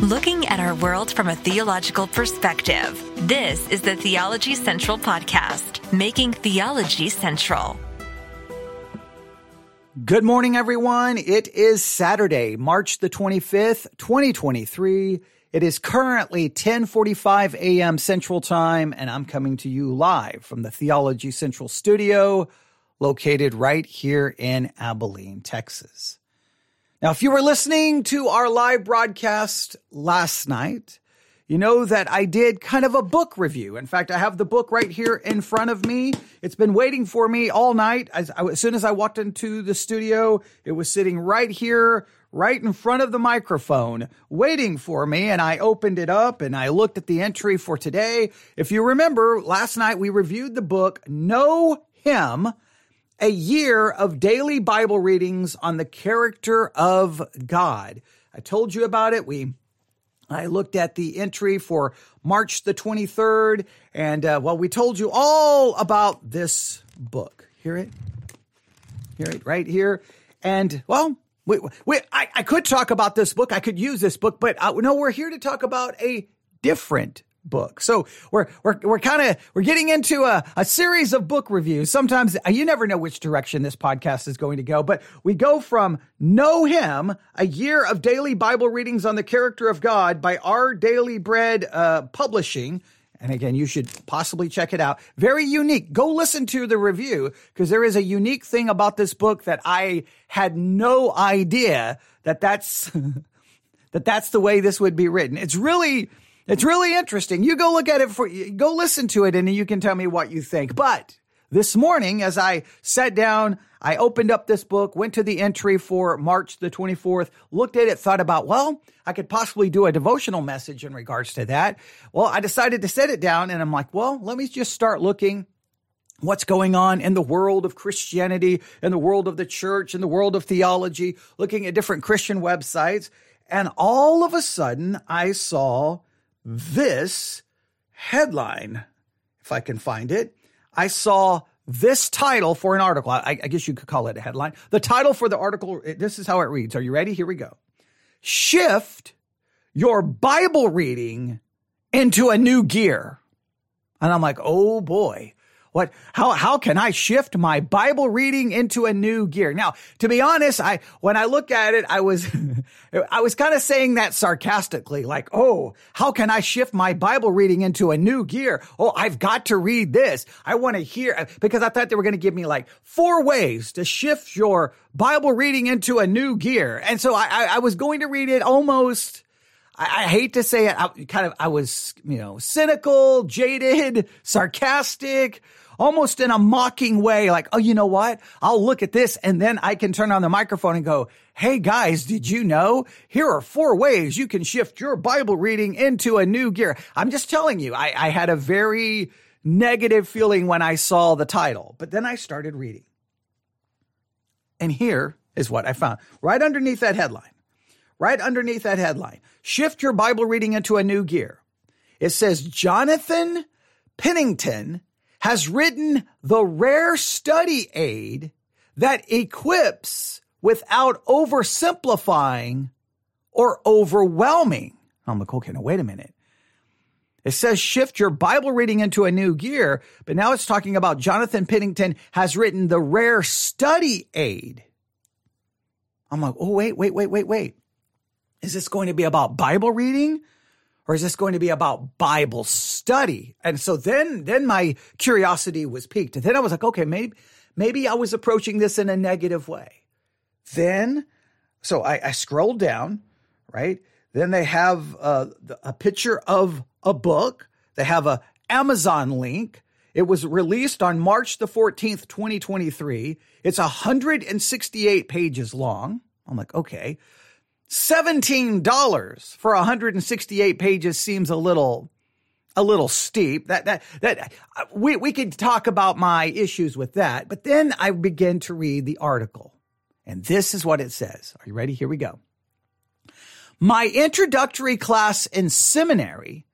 looking at our world from a theological perspective. This is the Theology Central Podcast, making theology central. Good morning, everyone. It is Saturday, March the 25th, 2023. It is currently 1045 a.m. Central Time, and I'm coming to you live from the Theology Central studio located right here in Abilene, Texas. Now, if you were listening to our live broadcast last night, you know that I did kind of a book review. In fact, I have the book right here in front of me. It's been waiting for me all night. As, as soon as I walked into the studio, it was sitting right here, right in front of the microphone, waiting for me. And I opened it up and I looked at the entry for today. If you remember, last night we reviewed the book Know Him a year of daily Bible readings on the character of God. I told you about it. We I looked at the entry for March the 23rd, and uh, well, we told you all about this book. Hear it? Hear it right here. And well, we, we, I, I could talk about this book. I could use this book, but uh, no, we're here to talk about a different book. So we're we're we're kind of we're getting into a, a series of book reviews. Sometimes uh, you never know which direction this podcast is going to go, but we go from Know Him, a year of daily Bible readings on the character of God by Our Daily Bread uh, Publishing. And again, you should possibly check it out. Very unique. Go listen to the review because there is a unique thing about this book that I had no idea that that's that that's the way this would be written. It's really it's really interesting. You go look at it for, go listen to it and you can tell me what you think. But this morning, as I sat down, I opened up this book, went to the entry for March the 24th, looked at it, thought about, well, I could possibly do a devotional message in regards to that. Well, I decided to set it down and I'm like, well, let me just start looking what's going on in the world of Christianity, in the world of the church, in the world of theology, looking at different Christian websites. And all of a sudden, I saw this headline, if I can find it. I saw this title for an article. I, I, guess you could call it a headline. The title for the article, this is how it reads. Are you ready? Here we go. Shift your Bible reading into a new gear. And I'm like, oh boy, what, how, how can I shift my Bible reading into a new gear? Now, to be honest, I, when I look at it, I was, I was kind of saying that sarcastically, like, oh, how can I shift my Bible reading into a new gear? Oh, I've got to read this. I want to hear, because I thought they were going to give me like four ways to shift your Bible reading into a new gear. And so I, I, I was going to read it almost, I, hate to say it, I kind of, I was, you know, cynical, jaded, sarcastic, almost in a mocking way, like, oh, you know what? I'll look at this and then I can turn on the microphone and go, Hey guys, did you know? Here are four ways you can shift your Bible reading into a new gear. I'm just telling you, I, I had a very negative feeling when I saw the title, but then I started reading. And here is what I found right underneath that headline. Right underneath that headline, shift your Bible reading into a new gear. It says Jonathan Pennington has written the rare study aid that equips without oversimplifying or overwhelming. I'm like, okay, now wait a minute. It says shift your Bible reading into a new gear, but now it's talking about Jonathan Pennington has written the rare study aid. I'm like, oh, wait, wait, wait, wait, wait. Is this going to be about Bible reading? Or is this going to be about Bible study? And so then, then my curiosity was piqued. And then I was like, okay, maybe, maybe I was approaching this in a negative way. Then, so I, I scrolled down, right? Then they have uh, a picture of a book. They have a Amazon link. It was released on March the 14th, 2023. It's 168 pages long. I'm like, okay. $17 for 168 pages seems a little a little steep. That that that uh, we we could talk about my issues with that, but then I begin to read the article. And this is what it says. Are you ready? Here we go. My introductory class in seminary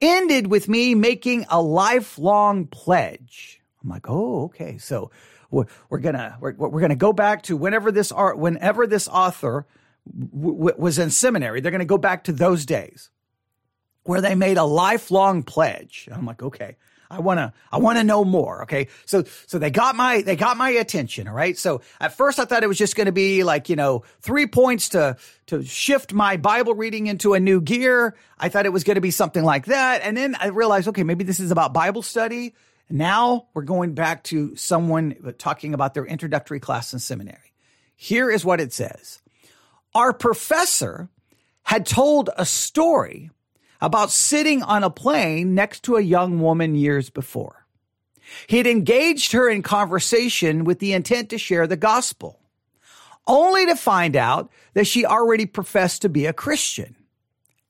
ended with me making a lifelong pledge. I'm like, "Oh, okay. So we're, we're to we're, we're to go back to whenever this art whenever this author w- was in seminary. They're going to go back to those days where they made a lifelong pledge. I'm like, okay, I want to, I want to know more. Okay. So, so they got my, they got my attention. All right. So at first I thought it was just going to be like, you know, three points to, to shift my Bible reading into a new gear. I thought it was going to be something like that. And then I realized, okay, maybe this is about Bible study. Now we're going back to someone talking about their introductory class in seminary. Here is what it says. Our professor had told a story about sitting on a plane next to a young woman years before. He had engaged her in conversation with the intent to share the gospel, only to find out that she already professed to be a Christian.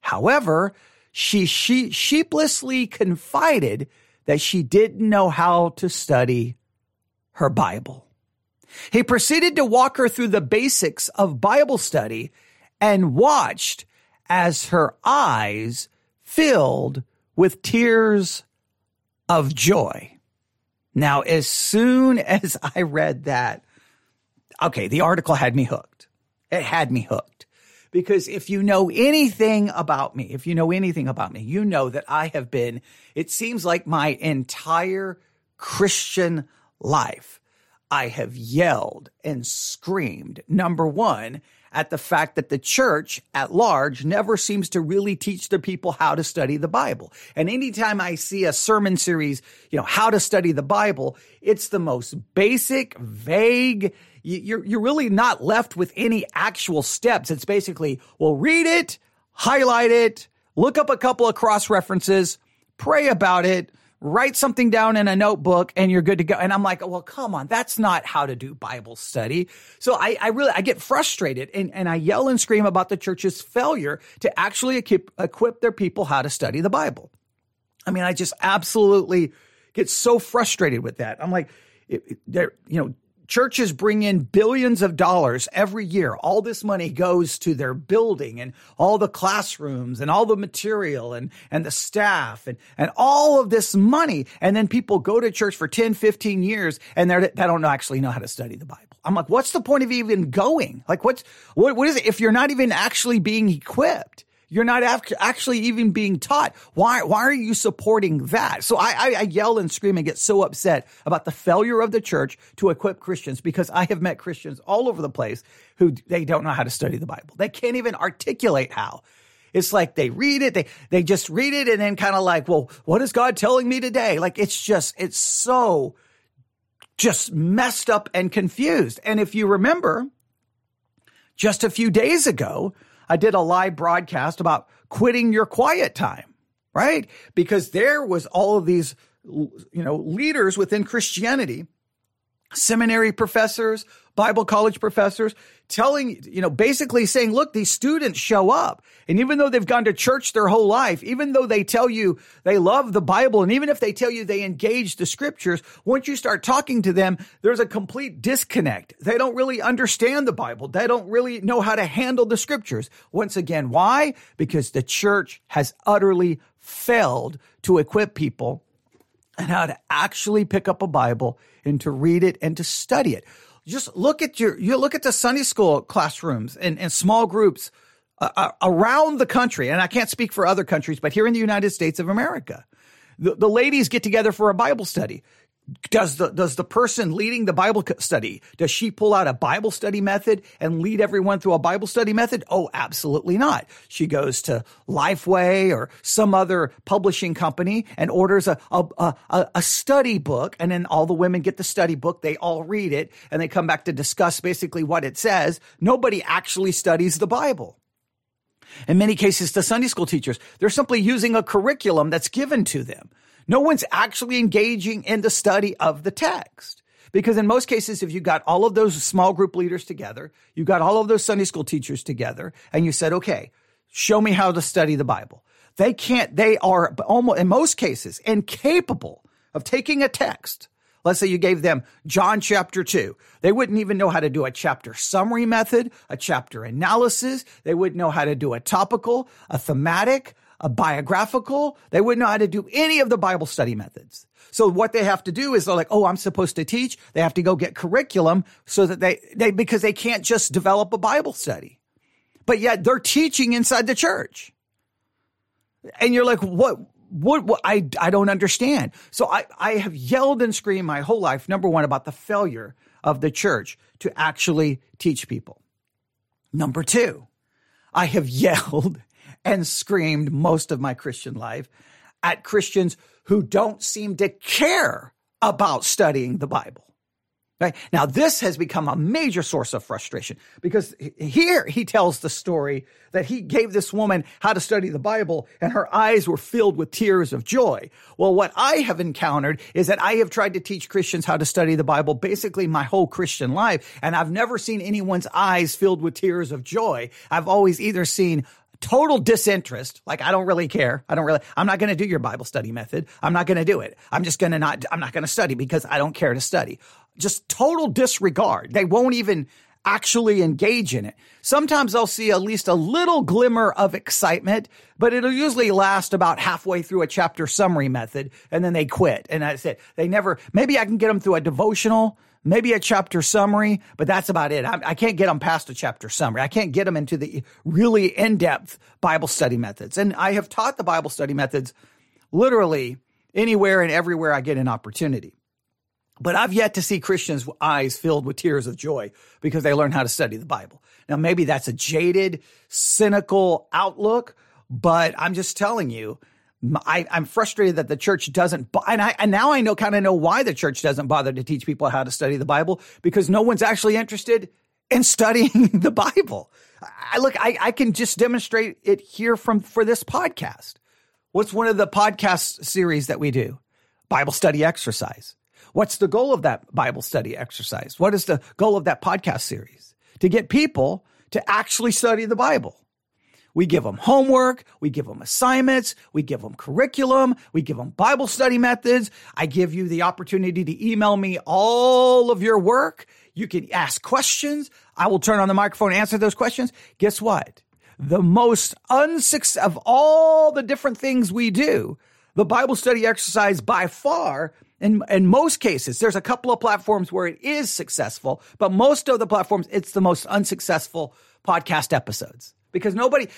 However, she, she sheeplessly confided that she didn't know how to study her Bible. He proceeded to walk her through the basics of Bible study and watched as her eyes filled with tears of joy. Now, as soon as I read that, okay, the article had me hooked. It had me hooked. Because if you know anything about me, if you know anything about me, you know that I have been, it seems like my entire Christian life, I have yelled and screamed, number one, at the fact that the church at large never seems to really teach the people how to study the Bible. And anytime I see a sermon series, you know, how to study the Bible, it's the most basic, vague, you're, you're really not left with any actual steps. It's basically, well, read it, highlight it, look up a couple of cross references, pray about it, write something down in a notebook and you're good to go. And I'm like, well, come on, that's not how to do Bible study. So I, I really, I get frustrated and, and I yell and scream about the church's failure to actually equip, equip their people how to study the Bible. I mean, I just absolutely get so frustrated with that. I'm like, it, there, you know, churches bring in billions of dollars every year. All this money goes to their building and all the classrooms and all the material and, and the staff and, and all of this money. And then people go to church for 10, 15 years and they don't actually know how to study the Bible. I'm like, what's the point of even going? Like, what's, what, what is it if you're not even actually being equipped? You're not actually even being taught. Why, why are you supporting that? So I, I, I yell and scream and get so upset about the failure of the church to equip Christians because I have met Christians all over the place who they don't know how to study the Bible. They can't even articulate how. It's like they read it, they, they just read it and then kind of like, well, what is God telling me today? Like it's just, it's so just messed up and confused. And if you remember, just a few days ago, I did a live broadcast about quitting your quiet time, right? Because there was all of these, you know, leaders within Christianity, seminary professors, Bible college professors telling, you know, basically saying, look, these students show up. And even though they've gone to church their whole life, even though they tell you they love the Bible, and even if they tell you they engage the scriptures, once you start talking to them, there's a complete disconnect. They don't really understand the Bible. They don't really know how to handle the scriptures. Once again, why? Because the church has utterly failed to equip people and how to actually pick up a Bible and to read it and to study it just look at your you look at the Sunday school classrooms and, and small groups uh, uh, around the country. And I can't speak for other countries, but here in the United States of America, the, the ladies get together for a Bible study does the does the person leading the bible study does she pull out a bible study method and lead everyone through a bible study method? Oh absolutely not. She goes to lifeway or some other publishing company and orders a a, a, a study book and then all the women get the study book they all read it and they come back to discuss basically what it says. Nobody actually studies the bible. In many cases the sunday school teachers they're simply using a curriculum that's given to them no one's actually engaging in the study of the text. Because in most cases, if you got all of those small group leaders together, you got all of those Sunday school teachers together, and you said, okay, show me how to study the Bible. They can't, they are almost, in most cases, incapable of taking a text. Let's say you gave them John chapter 2. They wouldn't even know how to do a chapter summary method, a chapter analysis. They wouldn't know how to do a topical, a thematic, a biographical. They wouldn't know how to do any of the Bible study methods. So what they have to do is they're like, oh, I'm supposed to teach. They have to go get curriculum so that they, they, because they can't just develop a Bible study. but yet they're teaching inside the church. And you're like, what? What, what I, I don't understand. So I, I have yelled and screamed my whole life, number one, about the failure of the church to actually teach people. Number two, I have yelled and screamed most of my Christian life at Christians who don't seem to care about studying the Bible. Right? Now, this has become a major source of frustration because here he tells the story that he gave this woman how to study the Bible and her eyes were filled with tears of joy. Well, what I have encountered is that I have tried to teach Christians how to study the Bible basically my whole Christian life, and I've never seen anyone's eyes filled with tears of joy. I've always either seen total disinterest. Like, I don't really care. I don't really, I'm not going to do your Bible study method. I'm not going to do it. I'm just going to not, I'm not going to study because I don't care to study. Just total disregard. They won't even actually engage in it. Sometimes I'll see at least a little glimmer of excitement, but it'll usually last about halfway through a chapter summary method and then they quit. And that's it. They never, maybe I can get them through a devotional maybe a chapter summary, but that's about it. I, I, can't get them past a chapter summary. I can't get them into the really in depth Bible study methods. And I have taught the Bible study methods literally anywhere and everywhere I get an opportunity. But I've yet to see Christians' eyes filled with tears of joy because they learn how to study the Bible. Now, maybe that's a jaded, cynical outlook, but I'm just telling you, I, am frustrated that the church doesn't, and, I, and now I know kind of know why the church doesn't bother to teach people how to study the Bible because no one's actually interested in studying the Bible. I look, I, I can just demonstrate it here from for this podcast. What's one of the podcast series that we do? Bible study exercise. What's the goal of that Bible study exercise? What is the goal of that podcast series? To get people to actually study the Bible. We give them homework. We give them assignments. We give them curriculum. We give them Bible study methods. I give you the opportunity to email me all of your work. You can ask questions. I will turn on the microphone and answer those questions. Guess what? The most unsuccess of all the different things we do, the Bible study exercise by far in, in most cases, there's a couple of platforms where it is successful, but most of the platforms, it's the most unsuccessful podcast episodes because nobody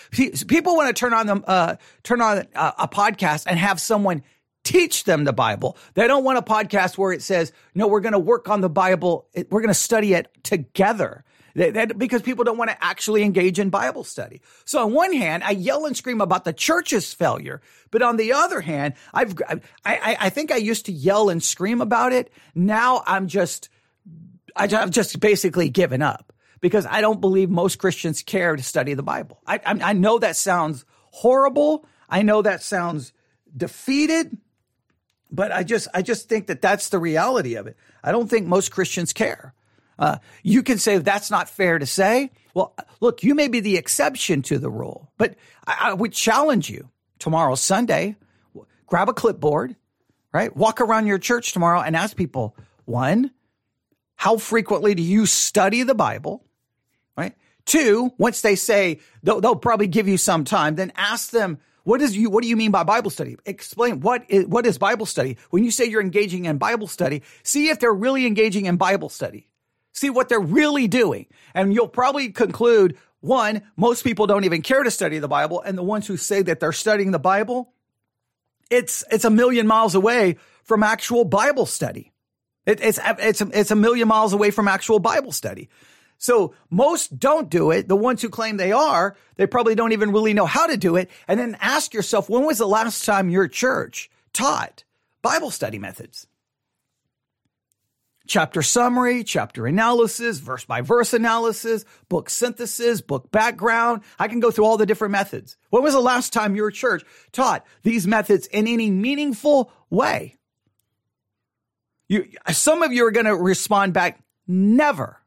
people want to turn on them uh, turn on a, a podcast and have someone teach them the Bible. They don't want a podcast where it says, "No, we're going to work on the Bible. We're going to study it together." Because people don't want to actually engage in Bible study. So on one hand, I yell and scream about the church's failure, but on the other hand, I've I, I, I think I used to yell and scream about it. Now I'm just I've just basically given up because I don't believe most Christians care to study the Bible. I, I, I know that sounds horrible. I know that sounds defeated, but I just I just think that that's the reality of it. I don't think most Christians care. Uh, you can say that's not fair to say. Well, look, you may be the exception to the rule, but I, I would challenge you tomorrow, Sunday, grab a clipboard, right? Walk around your church tomorrow and ask people, one, how frequently do you study the Bible? Right. Two, once they say they'll, they'll probably give you some time, then ask them, what is you, what do you mean by Bible study? Explain what is, what is Bible study? When you say you're engaging in Bible study, see if they're really engaging in Bible study. See what they're really doing. And you'll probably conclude, one, most people don't even care to study the Bible. And the ones who say that they're studying the Bible, it's, it's a million miles away from actual Bible study. It, it's, it's, it's a million miles away from actual Bible study. So most don't do it. The ones who claim they are, they probably don't even really know how to do it. And then ask yourself, when was the last time your church taught Bible study methods? Chapter summary, chapter analysis, verse by verse analysis, book synthesis, book background. I can go through all the different methods. When was the last time your church taught these methods in any meaningful way? You, some of you are going to respond back, never.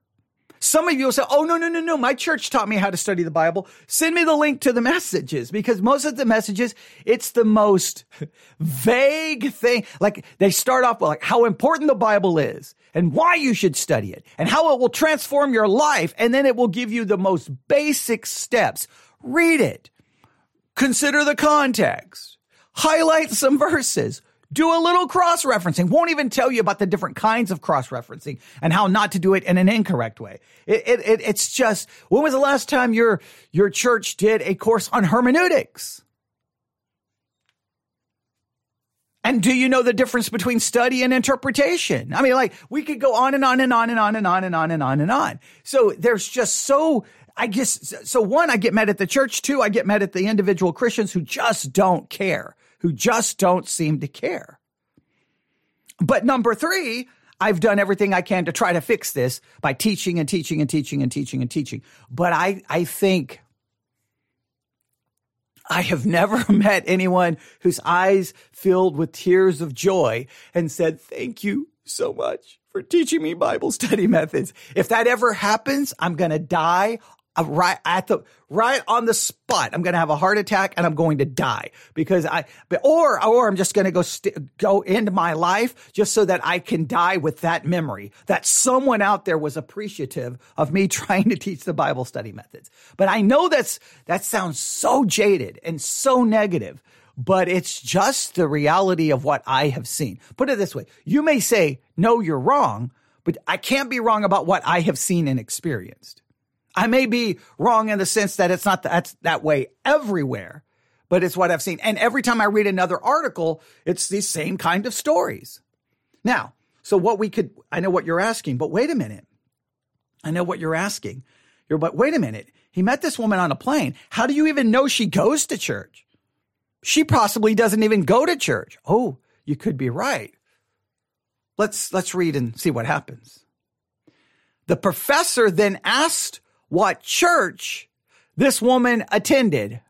Some of you will say, Oh, no, no, no, no. My church taught me how to study the Bible. Send me the link to the messages because most of the messages, it's the most vague thing. Like they start off with like how important the Bible is and why you should study it and how it will transform your life. And then it will give you the most basic steps. Read it. Consider the context. Highlight some verses Do a little cross referencing. Won't even tell you about the different kinds of cross referencing and how not to do it in an incorrect way. It, it, it, it's just, when was the last time your, your church did a course on hermeneutics? And do you know the difference between study and interpretation? I mean, like we could go on and on and on and on and on and on and on and on. So there's just so, I guess, so one, I get mad at the church. Two, I get mad at the individual Christians who just don't care who just don't seem to care. But number three, I've done everything I can to try to fix this by teaching and teaching and teaching and teaching and teaching. But I, I think I have never met anyone whose eyes filled with tears of joy and said, thank you so much for teaching me Bible study methods. If that ever happens, I'm going to die right at the right on the spot. I'm going to have a heart attack and I'm going to die because I or or I'm just going to go st- go into my life just so that I can die with that memory that someone out there was appreciative of me trying to teach the Bible study methods. But I know that's that sounds so jaded and so negative, but it's just the reality of what I have seen. Put it this way. You may say, "No, you're wrong." But I can't be wrong about what I have seen and experienced. I may be wrong in the sense that it's not that, that way everywhere, but it's what I've seen. And every time I read another article, it's these same kind of stories. Now, so what we could, I know what you're asking, but wait a minute. I know what you're asking. You're, but wait a minute. He met this woman on a plane. How do you even know she goes to church? She possibly doesn't even go to church. Oh, you could be right. Let's, let's read and see what happens. The professor then asked what church this woman attended.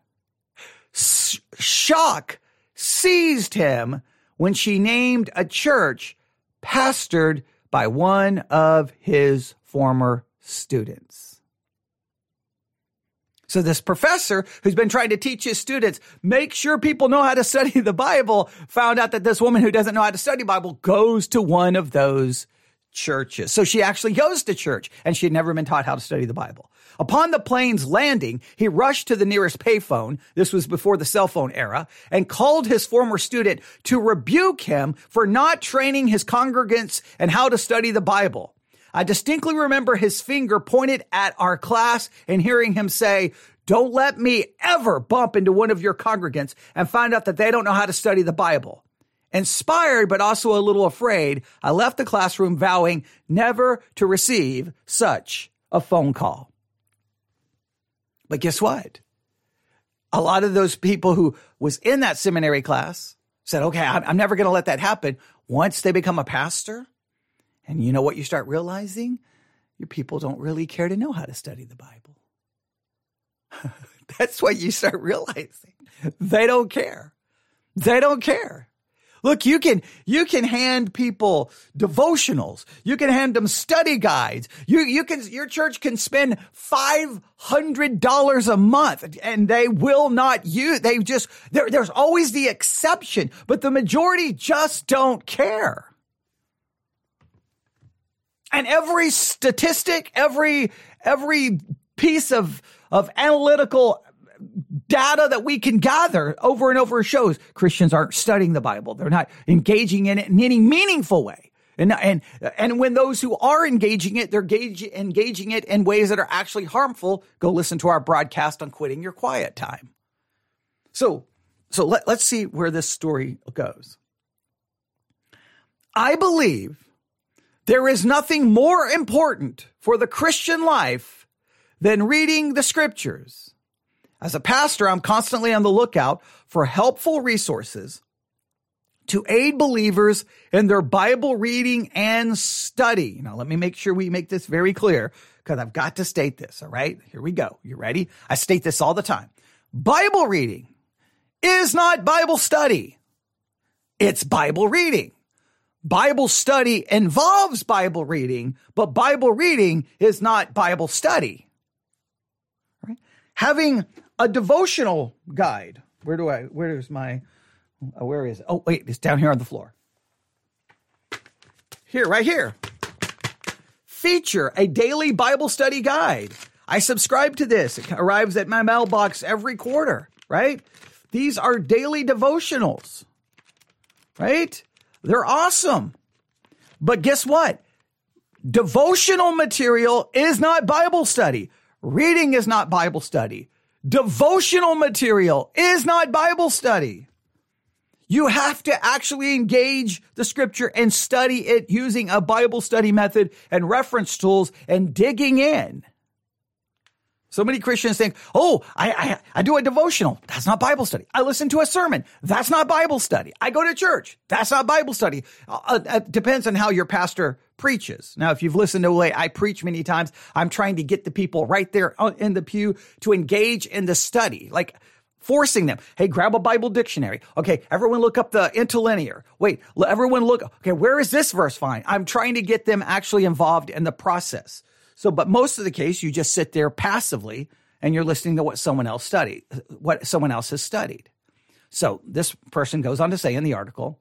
S- shock seized him when she named a church pastored by one of his former students. So this professor who's been trying to teach his students, make sure people know how to study the Bible, found out that this woman who doesn't know how to study Bible goes to one of those churches. So she actually goes to church and she had never been taught how to study the Bible. Upon the plane's landing, he rushed to the nearest payphone. This was before the cell phone era and called his former student to rebuke him for not training his congregants and how to study the Bible. I distinctly remember his finger pointed at our class and hearing him say, don't let me ever bump into one of your congregants and find out that they don't know how to study the Bible. Inspired, but also a little afraid, I left the classroom vowing never to receive such a phone call. But guess what? A lot of those people who was in that seminary class said, okay, I'm, never going to let that happen. Once they become a pastor, and you know what you start realizing? Your people don't really care to know how to study the Bible. That's what you start realizing. They don't care. They don't care. Look, you can, you can hand people devotionals. You can hand them study guides. You, you can, your church can spend $500 a month and they will not use, they just, there, there's always the exception, but the majority just don't care. And every statistic, every, every piece of, of analytical data that we can gather over and over shows Christians aren't studying the Bible. They're not engaging in it in any meaningful way. And, and, and when those who are engaging it, they're gauge, engaging it in ways that are actually harmful. Go listen to our broadcast on quitting your quiet time. So, so let, let's see where this story goes. I believe there is nothing more important for the Christian life than reading the scriptures as a pastor, I'm constantly on the lookout for helpful resources to aid believers in their Bible reading and study. Now, let me make sure we make this very clear because I've got to state this. All right. Here we go. You ready? I state this all the time. Bible reading is not Bible study. It's Bible reading. Bible study involves Bible reading, but Bible reading is not Bible study. Right? Having a devotional guide. Where do I, where's my, uh, where is it? Oh, wait, it's down here on the floor. Here, right here. Feature a daily Bible study guide. I subscribe to this. It arrives at my mailbox every quarter, right? These are daily devotionals. right? They're awesome. But guess what? Devotional material is not Bible study. Reading is not Bible study. Devotional material is not Bible study. You have to actually engage the scripture and study it using a Bible study method and reference tools and digging in. So many Christians think, oh, I, I, I, do a devotional. That's not Bible study. I listen to a sermon. That's not Bible study. I go to church. That's not Bible study. Uh, uh it depends on how your pastor preaches. Now, if you've listened to way I preach many times, I'm trying to get the people right there in the pew to engage in the study. Like, forcing them. Hey, grab a Bible dictionary. Okay, everyone look up the interlinear. Wait, everyone look. Okay, where is this verse fine? I'm trying to get them actually involved in the process. So, but most of the case, you just sit there passively and you're listening to what someone else studied, what someone else has studied. So this person goes on to say in the article,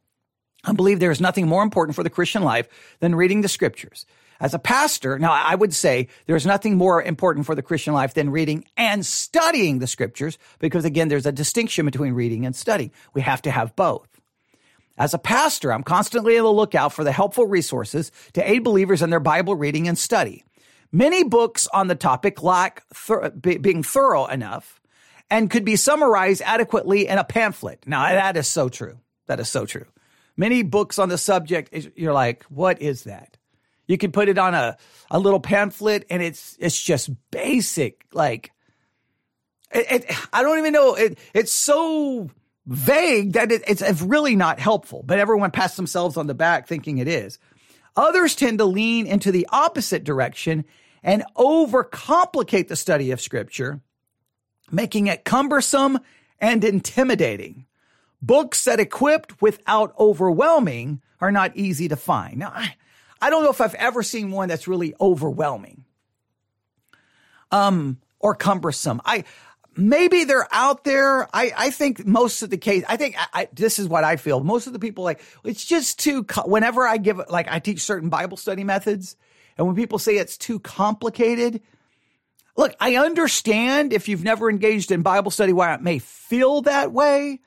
I believe there is nothing more important for the Christian life than reading the scriptures. As a pastor, now I would say there's nothing more important for the Christian life than reading and studying the scriptures, because again, there's a distinction between reading and studying. We have to have both. As a pastor, I'm constantly on the lookout for the helpful resources to aid believers in their Bible reading and study. Many books on the topic lack being thorough enough and could be summarized adequately in a pamphlet. Now, that is so true. That is so true. Many books on the subject, you're like, what is that? You can put it on a, a little pamphlet and it's, it's just basic. Like, it, it, I don't even know. It, it's so vague that it, it's really not helpful, but everyone pats themselves on the back thinking it is. Others tend to lean into the opposite direction and overcomplicate the study of scripture, making it cumbersome and intimidating. Books that equipped without overwhelming are not easy to find. Now, I, I don't know if I've ever seen one that's really overwhelming. Um, or cumbersome. I, maybe they're out there. I, I think most of the case, I think I, I, this is what I feel. Most of the people like, it's just too, whenever I give, like I teach certain Bible study methods and when people say it's too complicated, look, I understand if you've never engaged in Bible study why it may feel that way,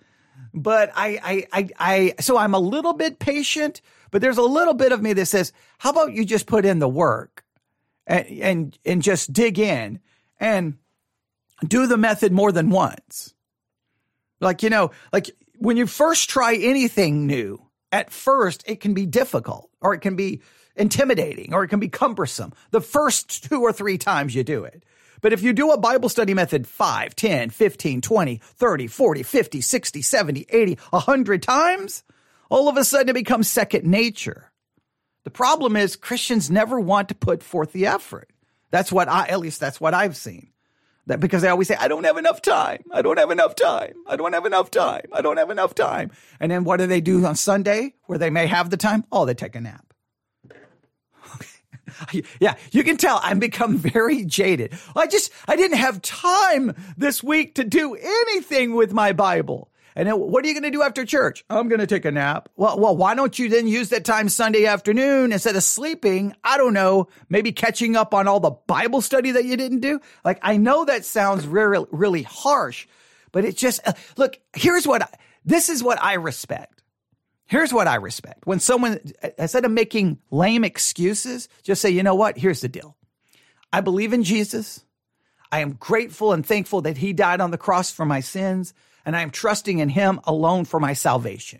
but I, I, I, I, so I'm a little bit patient, but there's a little bit of me that says, how about you just put in the work and, and, and just dig in and, do the method more than once. Like, you know, like when you first try anything new, at first it can be difficult or it can be intimidating or it can be cumbersome the first two or three times you do it. But if you do a Bible study method 5, 10, 15, 20, 30, 40, 50, 60, 70, 80, 100 times, all of a sudden it becomes second nature. The problem is Christians never want to put forth the effort. That's what I, at least that's what I've seen. That because they always say, I don't have enough time. I don't have enough time. I don't have enough time. I don't have enough time. And then what do they do on Sunday where they may have the time? Oh, they take a nap. yeah, you can tell I'm become very jaded. I just, I didn't have time this week to do anything with my Bible. And then what are you going to do after church? I'm going to take a nap. Well, well, why don't you then use that time Sunday afternoon instead of sleeping? I don't know, maybe catching up on all the Bible study that you didn't do. Like, I know that sounds really, really harsh, but it just, uh, look, here's what, I, this is what I respect. Here's what I respect. When someone, instead of making lame excuses, just say, you know what? Here's the deal. I believe in Jesus. I am grateful and thankful that he died on the cross for my sins and I am trusting in him alone for my salvation.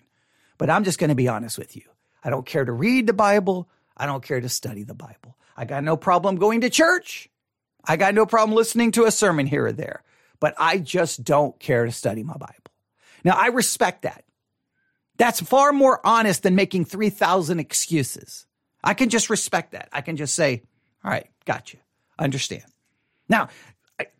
But I'm just going to be honest with you. I don't care to read the Bible. I don't care to study the Bible. I got no problem going to church. I got no problem listening to a sermon here or there, but I just don't care to study my Bible. Now, I respect that. That's far more honest than making 3,000 excuses. I can just respect that. I can just say, all right, got you. Understand. Now,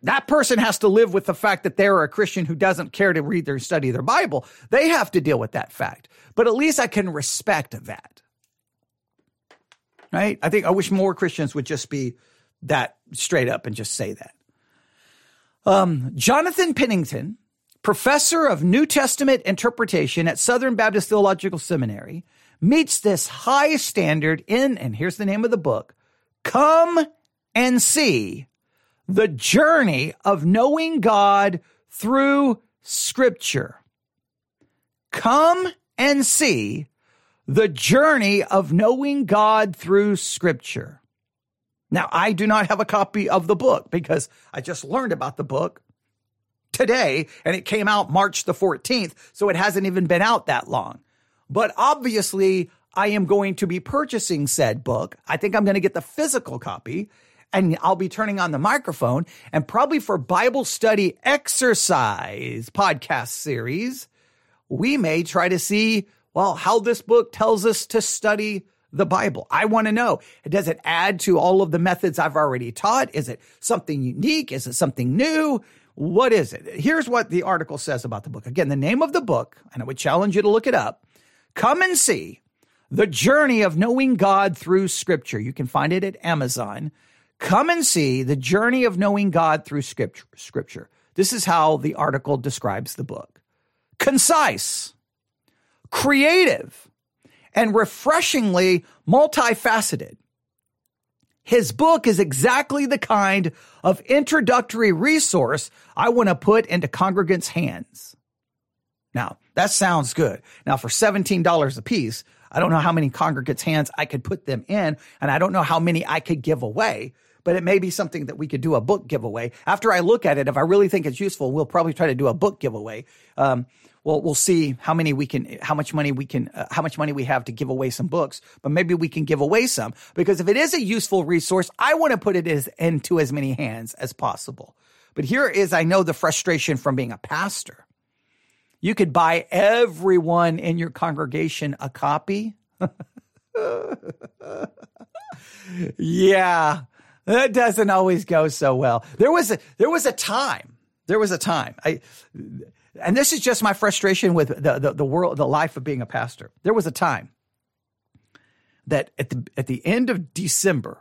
that person has to live with the fact that they're a Christian who doesn't care to read or study their Bible. They have to deal with that fact. But at least I can respect that. Right? I think I wish more Christians would just be that straight up and just say that. Um, Jonathan Pennington, professor of New Testament interpretation at Southern Baptist Theological Seminary, meets this high standard in, and here's the name of the book, Come and See the journey of knowing God through scripture. Come and see the journey of knowing God through scripture. Now, I do not have a copy of the book because I just learned about the book today and it came out March the 14th. So it hasn't even been out that long. But obviously, I am going to be purchasing said book. I think I'm going to get the physical copy and I'll be turning on the microphone and probably for Bible study exercise podcast series, we may try to see, well, how this book tells us to study the Bible. I want to know, does it add to all of the methods I've already taught? Is it something unique? Is it something new? What is it? Here's what the article says about the book. Again, the name of the book, and I would challenge you to look it up. Come and see the journey of knowing God through scripture. You can find it at Amazon. Come and see the journey of knowing God through scripture. Scripture. This is how the article describes the book. Concise, creative, and refreshingly multifaceted. His book is exactly the kind of introductory resource I want to put into congregants' hands. Now, that sounds good. Now, for $17 a piece, I don't know how many congregants' hands I could put them in, and I don't know how many I could give away, but it may be something that we could do a book giveaway. After I look at it, if I really think it's useful, we'll probably try to do a book giveaway. Um, well, we'll see how many we can, how much money we can, uh, how much money we have to give away some books, but maybe we can give away some because if it is a useful resource, I want to put it as, into as many hands as possible. But here is, I know the frustration from being a pastor. You could buy everyone in your congregation a copy. yeah, that doesn't always go so well. There was a, there was a time, there was a time. I, and this is just my frustration with the, the, the world, the life of being a pastor. There was a time that at the, at the end of December,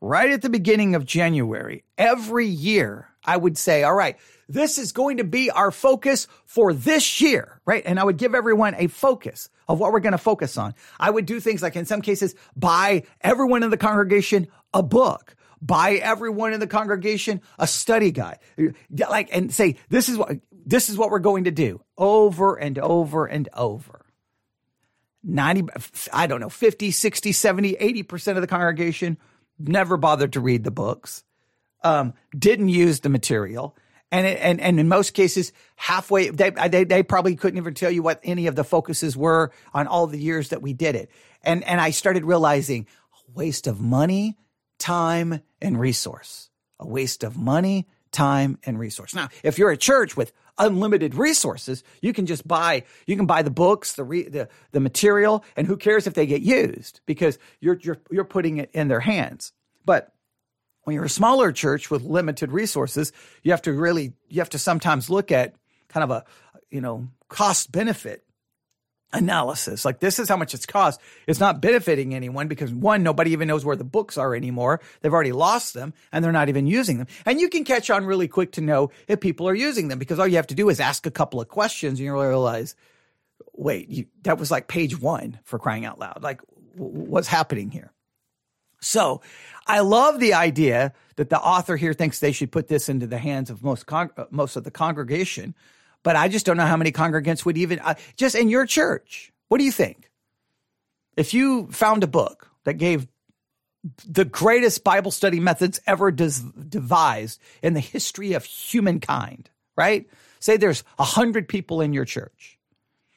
right at the beginning of January, every year, I would say, all right, this is going to be our focus for this year, right? And I would give everyone a focus of what we're going to focus on. I would do things like, in some cases, buy everyone in the congregation a book buy everyone in the congregation a study guide like and say this is what this is what we're going to do over and over and over. 90 i don't know 50 60 70 80% of the congregation never bothered to read the books um, didn't use the material. And, and and in most cases halfway they, they they probably couldn't even tell you what any of the focuses were on all the years that we did it. And and i started realizing waste of money time and resource. A waste of money time and resource. Now if you're a church with unlimited resources. You can just buy, you can buy the books, the, re, the, the material, and who cares if they get used because you're, you're, you're putting it in their hands. But when you're a smaller church with limited resources, you have to really, you have to sometimes look at kind of a, you know, cost benefit analysis. Like this is how much it's cost. It's not benefiting anyone because one, nobody even knows where the books are anymore. They've already lost them and they're not even using them. And you can catch on really quick to know if people are using them because all you have to do is ask a couple of questions and you realize, wait, you, that was like page one for crying out loud. Like w- what's happening here? So I love the idea that the author here thinks they should put this into the hands of most con- uh, most of the congregation but I just don't know how many congregants would even, uh, just in your church. What do you think? If you found a book that gave the greatest Bible study methods ever des- devised in the history of humankind, right? Say there's a hundred people in your church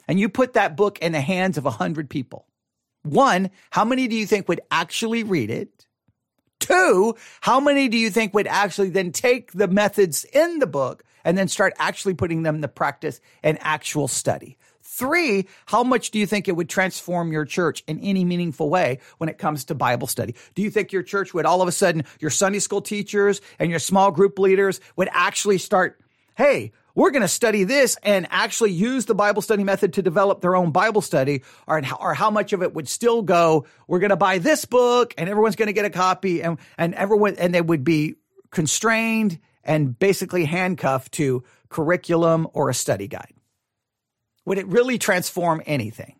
and you put that book in the hands of a hundred people. One, how many do you think would actually read it? Two, how many do you think would actually then take the methods in the book and then start actually putting them to practice and actual study. Three, how much do you think it would transform your church in any meaningful way when it comes to Bible study? Do you think your church would all of a sudden, your Sunday school teachers and your small group leaders would actually start, hey, we're going to study this and actually use the Bible study method to develop their own Bible study, or, or how much of it would still go, we're going to buy this book and everyone's going to get a copy and, and everyone, and they would be constrained and basically handcuffed to curriculum or a study guide? Would it really transform anything?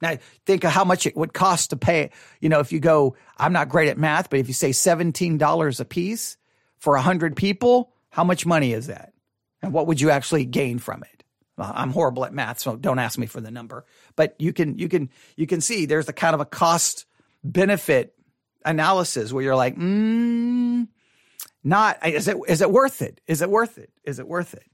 Now, think of how much it would cost to pay. You know, if you go, I'm not great at math, but if you say $17 a piece for 100 people, how much money is that? And what would you actually gain from it? I'm horrible at math, so don't ask me for the number. But you can you can you can see there's a kind of a cost benefit analysis where you're like, mm, not is it is it worth it? Is it worth it? Is it worth it?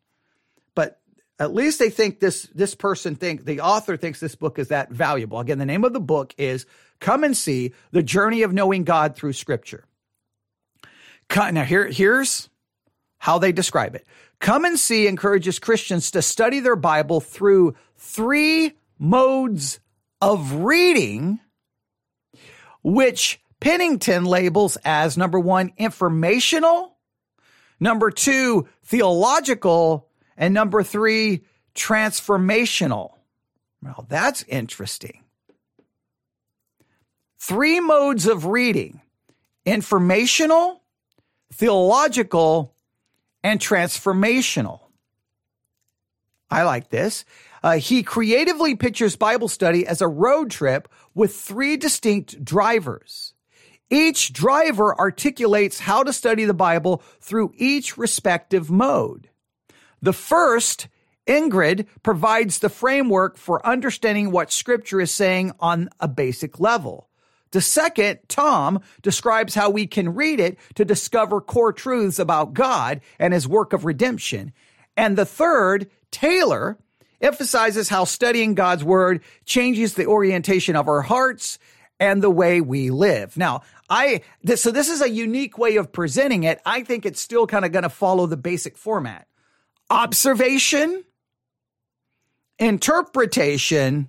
But at least they think this this person think the author thinks this book is that valuable. Again, the name of the book is Come and See the Journey of Knowing God Through Scripture. Now here here's how they describe it. Come and See encourages Christians to study their Bible through three modes of reading, which Pennington labels as number one, informational, number two, theological, and number three, transformational. Well, that's interesting. Three modes of reading informational, theological, and transformational. I like this. Uh, he creatively pictures Bible study as a road trip with three distinct drivers. Each driver articulates how to study the Bible through each respective mode. The first, Ingrid, provides the framework for understanding what scripture is saying on a basic level. The second, Tom, describes how we can read it to discover core truths about God and his work of redemption. And the third, Taylor, emphasizes how studying God's word changes the orientation of our hearts and the way we live. Now, I, this, so this is a unique way of presenting it. I think it's still kind of going to follow the basic format. Observation, interpretation,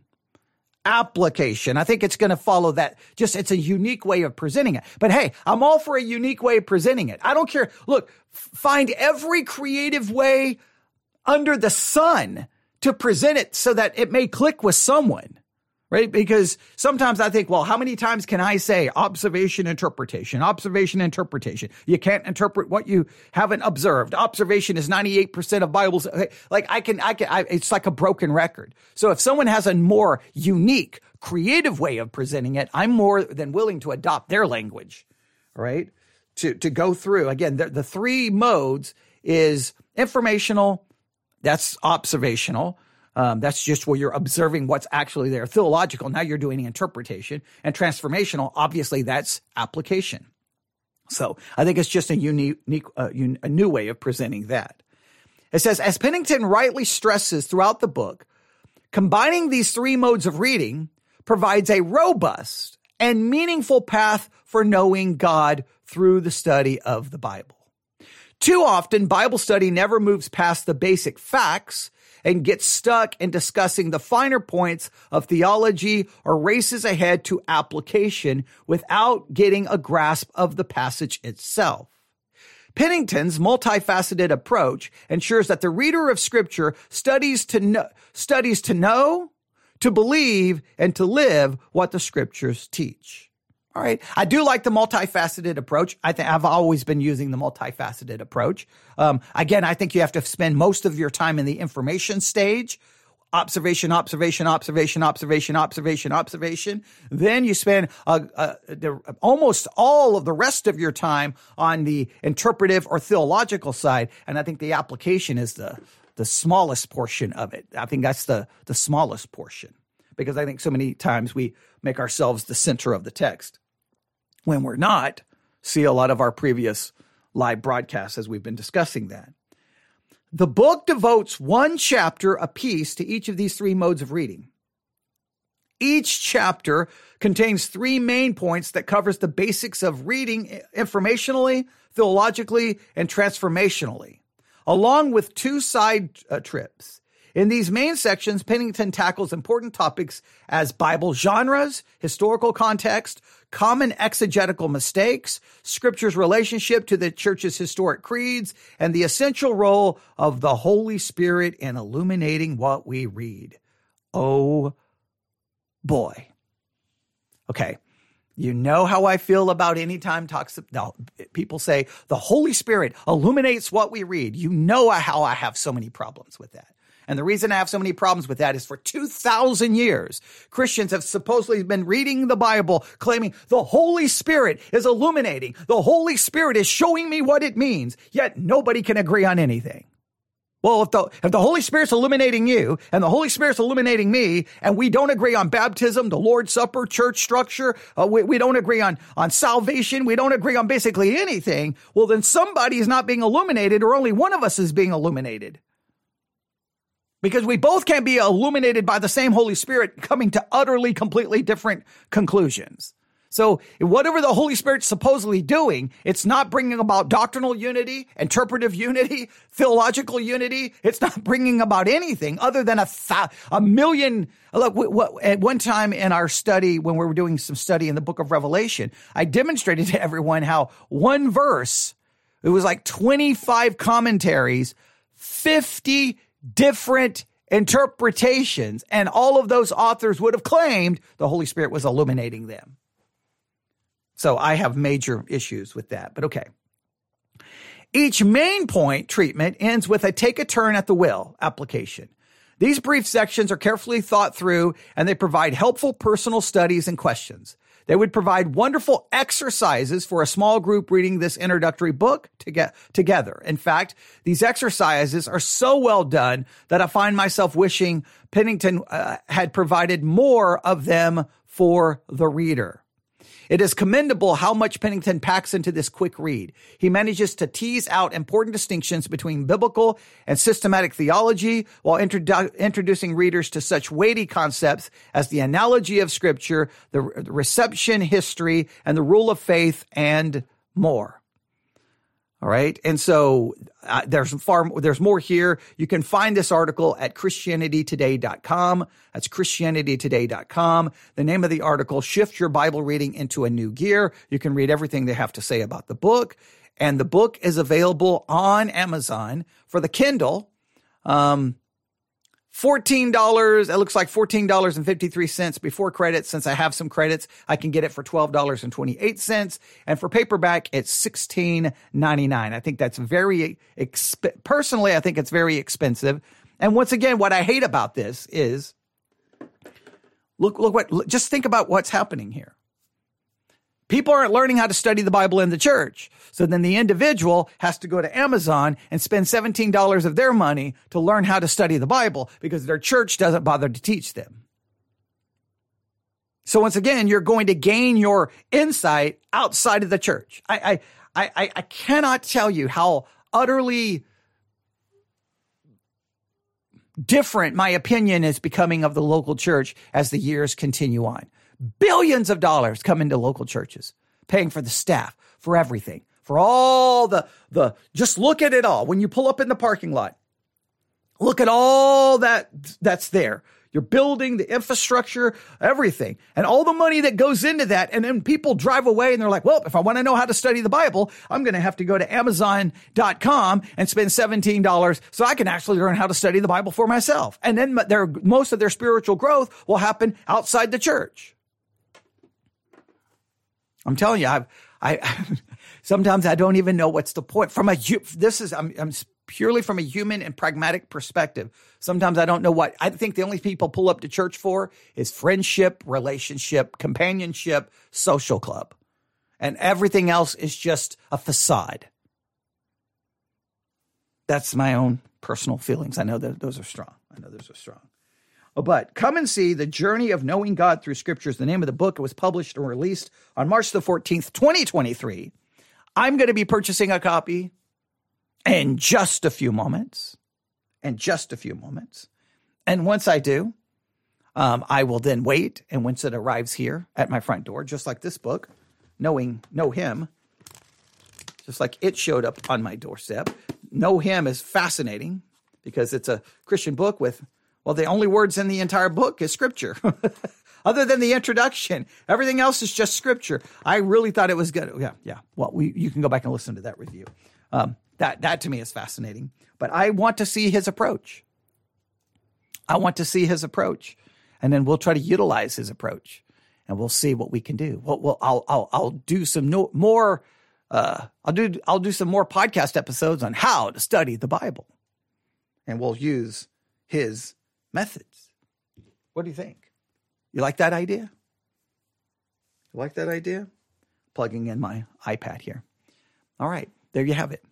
application. I think it's going to follow that. Just it's a unique way of presenting it. But hey, I'm all for a unique way of presenting it. I don't care. Look, find every creative way under the sun to present it so that it may click with someone right? Because sometimes I think, well, how many times can I say observation, interpretation, observation, interpretation? You can't interpret what you haven't observed. Observation is 98% of Bibles. Like I can, I can, I, it's like a broken record. So if someone has a more unique, creative way of presenting it, I'm more than willing to adopt their language, right? To, to go through again, the, the three modes is informational. That's observational um, that's just where you're observing what's actually there. Theological, now you're doing interpretation. And transformational, obviously, that's application. So I think it's just a unique, uh, a new way of presenting that. It says, as Pennington rightly stresses throughout the book, combining these three modes of reading provides a robust and meaningful path for knowing God through the study of the Bible. Too often, Bible study never moves past the basic facts and get stuck in discussing the finer points of theology or races ahead to application without getting a grasp of the passage itself. Pennington's multifaceted approach ensures that the reader of scripture studies to know, studies to know, to believe, and to live what the scriptures teach. All right. I do like the multifaceted approach. I think I've always been using the multifaceted approach. Um, again, I think you have to spend most of your time in the information stage. Observation, observation, observation, observation, observation, observation. Then you spend uh, uh, the, almost all of the rest of your time on the interpretive or theological side. And I think the application is the, the smallest portion of it. I think that's the, the smallest portion because I think so many times we make ourselves the center of the text when we're not, see a lot of our previous live broadcasts as we've been discussing that. The book devotes one chapter apiece to each of these three modes of reading. Each chapter contains three main points that covers the basics of reading informationally, theologically, and transformationally, along with two side uh, trips. In these main sections, Pennington tackles important topics as Bible genres, historical context, common exegetical mistakes, scripture's relationship to the church's historic creeds, and the essential role of the Holy Spirit in illuminating what we read. Oh boy. Okay. You know how I feel about anytime talks. No, people say the Holy Spirit illuminates what we read. You know how I have so many problems with that. And the reason I have so many problems with that is for 2,000 years, Christians have supposedly been reading the Bible claiming the Holy Spirit is illuminating. The Holy Spirit is showing me what it means, yet nobody can agree on anything. Well, if the, if the Holy Spirit's illuminating you and the Holy Spirit's illuminating me and we don't agree on baptism, the Lord's Supper, church structure, uh, we, we don't agree on, on salvation, we don't agree on basically anything, well, then somebody is not being illuminated or only one of us is being illuminated. Because we both can be illuminated by the same Holy Spirit coming to utterly, completely different conclusions. So whatever the Holy Spirit's supposedly doing, it's not bringing about doctrinal unity, interpretive unity, theological unity. It's not bringing about anything other than a th- a million. Look, at one time in our study, when we were doing some study in the book of Revelation, I demonstrated to everyone how one verse, it was like 25 commentaries, 50 different interpretations, and all of those authors would have claimed the Holy Spirit was illuminating them. So I have major issues with that, but okay. Each main point treatment ends with a take a turn at the will application. These brief sections are carefully thought through and they provide helpful personal studies and questions. They would provide wonderful exercises for a small group reading this introductory book to get together. In fact, these exercises are so well done that I find myself wishing Pennington uh, had provided more of them for the reader. It is commendable how much Pennington packs into this quick read. He manages to tease out important distinctions between biblical and systematic theology while introdu- introducing readers to such weighty concepts as the analogy of scripture, the, re- the reception history, and the rule of faith, and more. All right. And so uh, there's far, there's more here. You can find this article at christianitytoday.com. That's christianitytoday.com. The name of the article, Shift Your Bible Reading into a New Gear. You can read everything they have to say about the book. And the book is available on Amazon for the Kindle. Um, $14. It looks like $14.53 before credit. Since I have some credits, I can get it for $12.28. And for paperback, it's $16.99. I think that's very, exp- personally, I think it's very expensive. And once again, what I hate about this is look, look what, look, just think about what's happening here. People aren't learning how to study the Bible in the church. So then the individual has to go to Amazon and spend $17 of their money to learn how to study the Bible because their church doesn't bother to teach them. So once again, you're going to gain your insight outside of the church. I, I, I, I cannot tell you how utterly different my opinion is becoming of the local church as the years continue on. Billions of dollars come into local churches, paying for the staff, for everything, for all the, the, just look at it all. When you pull up in the parking lot, look at all that that's there. You're building the infrastructure, everything, and all the money that goes into that. And then people drive away and they're like, well, if I want to know how to study the Bible, I'm going to have to go to Amazon.com and spend $17 so I can actually learn how to study the Bible for myself. And then their, most of their spiritual growth will happen outside the church. I'm telling you, I've, I, sometimes I don't even know what's the point from a, this is, I'm, I'm purely from a human and pragmatic perspective. Sometimes I don't know what, I think the only people pull up to church for is friendship, relationship, companionship, social club. And everything else is just a facade. That's my own personal feelings. I know that those are strong. I know those are strong. But come and see The Journey of Knowing God Through Scriptures. The name of the book. It was published and released on March the 14th, 2023. I'm going to be purchasing a copy in just a few moments. In just a few moments. And once I do, um, I will then wait. And once it arrives here at my front door, just like this book, knowing know him, just like it showed up on my doorstep. Know him is fascinating because it's a Christian book with well, the only words in the entire book is scripture. Other than the introduction, everything else is just scripture. I really thought it was good. Yeah, yeah. Well, we, you can go back and listen to that review. Um, that that to me is fascinating. But I want to see his approach. I want to see his approach, and then we'll try to utilize his approach, and we'll see what we can do. Well, well I'll I'll I'll do some no, more. Uh, I'll do I'll do some more podcast episodes on how to study the Bible, and we'll use his methods. What do you think? You like that idea? You like that idea? Plugging in my iPad here. All right, there you have it.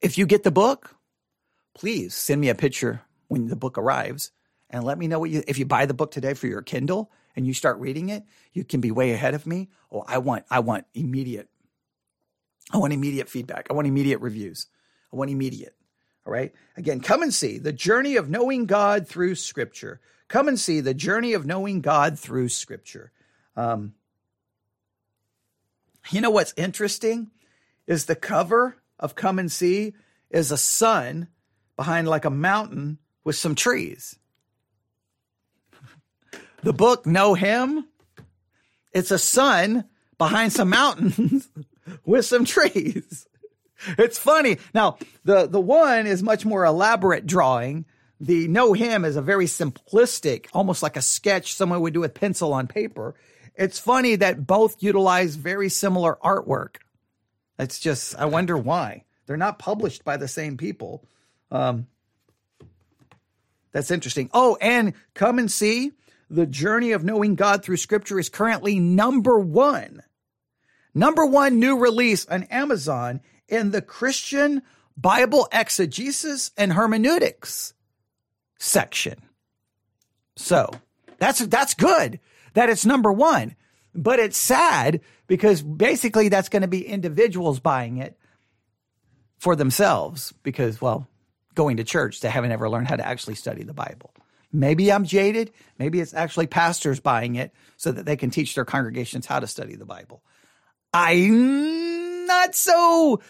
If you get the book, please send me a picture when the book arrives and let me know what you if you buy the book today for your Kindle and you start reading it, you can be way ahead of me. Oh, I want I want immediate I want immediate feedback. I want immediate reviews. I want immediate. All right. Again, come and see the journey of knowing God through Scripture. Come and see the journey of knowing God through Scripture. Um, you know what's interesting is the cover of Come and See is a sun behind like a mountain with some trees. The book Know Him, it's a sun behind some mountains with some trees. It's funny. Now, the, the one is much more elaborate drawing. The Know Him is a very simplistic, almost like a sketch someone would do with pencil on paper. It's funny that both utilize very similar artwork. It's just, I wonder why. They're not published by the same people. Um, that's interesting. Oh, and come and see the journey of knowing God through scripture is currently number one. Number one new release on Amazon in the Christian Bible exegesis and hermeneutics section. So that's, that's good that it's number one, but it's sad because basically that's going to be individuals buying it for themselves because, well, going to church, they haven't ever learned how to actually study the Bible. Maybe I'm jaded. Maybe it's actually pastors buying it so that they can teach their congregations how to study the Bible. I'm not so,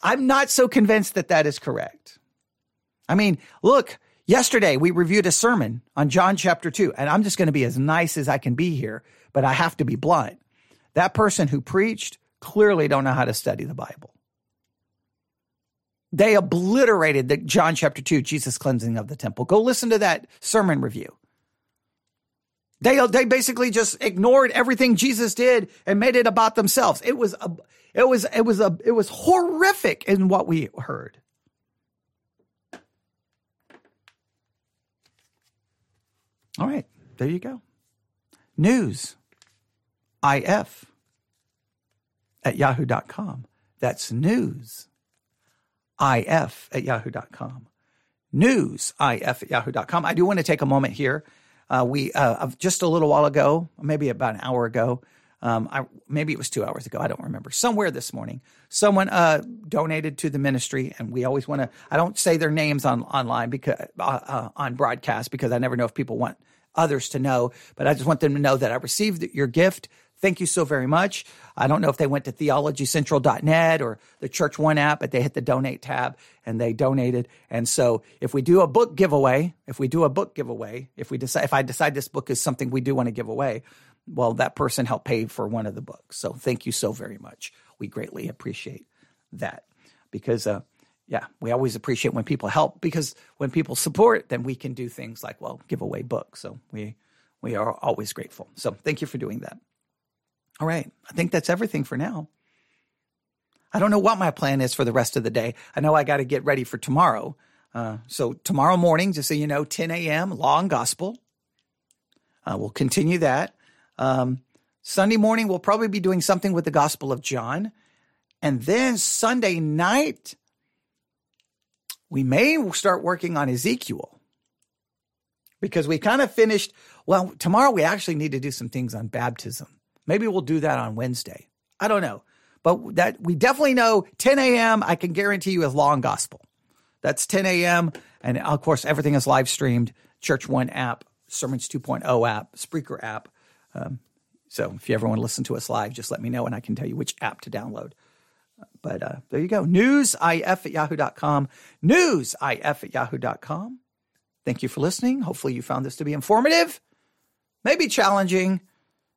I'm not so convinced that that is correct. I mean, look, yesterday we reviewed a sermon on John chapter 2, and I'm just going to be as nice as I can be here, but I have to be blunt. That person who preached clearly don't know how to study the Bible. They obliterated the John chapter 2, Jesus cleansing of the temple. Go listen to that sermon review. They, they basically just ignored everything Jesus did and made it about themselves. It was a, it was, it was a, it was horrific in what we heard. All right, there you go. News, if at yahoo.com. That's news, if at yahoo.com. News, if at yahoo.com. I do want to take a moment here uh, we uh, just a little while ago, maybe about an hour ago, um, I, maybe it was two hours ago. I don't remember. Somewhere this morning, someone uh, donated to the ministry, and we always want to. I don't say their names on online because uh, uh, on broadcast because I never know if people want others to know. But I just want them to know that I received your gift. Thank you so very much. I don't know if they went to theologycentral.net or the Church One app, but they hit the donate tab and they donated. And so if we do a book giveaway, if we do a book giveaway, if we decide, if I decide this book is something we do want to give away, well, that person helped pay for one of the books. So thank you so very much. We greatly appreciate that because, uh, yeah, we always appreciate when people help because when people support, then we can do things like, well, give away books. So we, we are always grateful. So thank you for doing that. All right. I think that's everything for now. I don't know what my plan is for the rest of the day. I know I got to get ready for tomorrow. Uh, so, tomorrow morning, just so you know, 10 a.m., Law and Gospel. Uh, we'll continue that. Um, Sunday morning, we'll probably be doing something with the Gospel of John. And then Sunday night, we may start working on Ezekiel because we kind of finished. Well, tomorrow we actually need to do some things on baptism. Maybe we'll do that on Wednesday. I don't know. But that we definitely know 10 a.m. I can guarantee you is and gospel. That's 10 a.m. And of course, everything is live streamed. Church One app, Sermons 2.0 app, Spreaker app. Um, so if you ever want to listen to us live, just let me know and I can tell you which app to download. But uh, there you go. Newsif at yahoo.com. Newsif at yahoo.com. Thank you for listening. Hopefully, you found this to be informative, maybe challenging.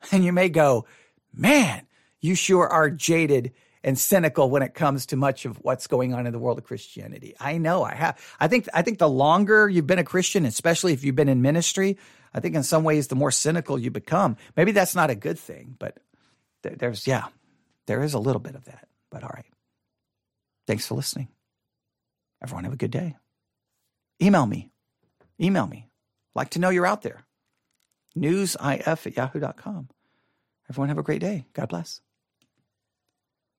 And you may go, man, you sure are jaded and cynical when it comes to much of what's going on in the world of Christianity. I know I have. I think I think the longer you've been a Christian, especially if you've been in ministry, I think in some ways the more cynical you become. Maybe that's not a good thing, but there's yeah, there is a little bit of that. But all right. Thanks for listening. Everyone have a good day. Email me. Email me. Like to know you're out there newsif at yahoo.com. Everyone have a great day. God bless.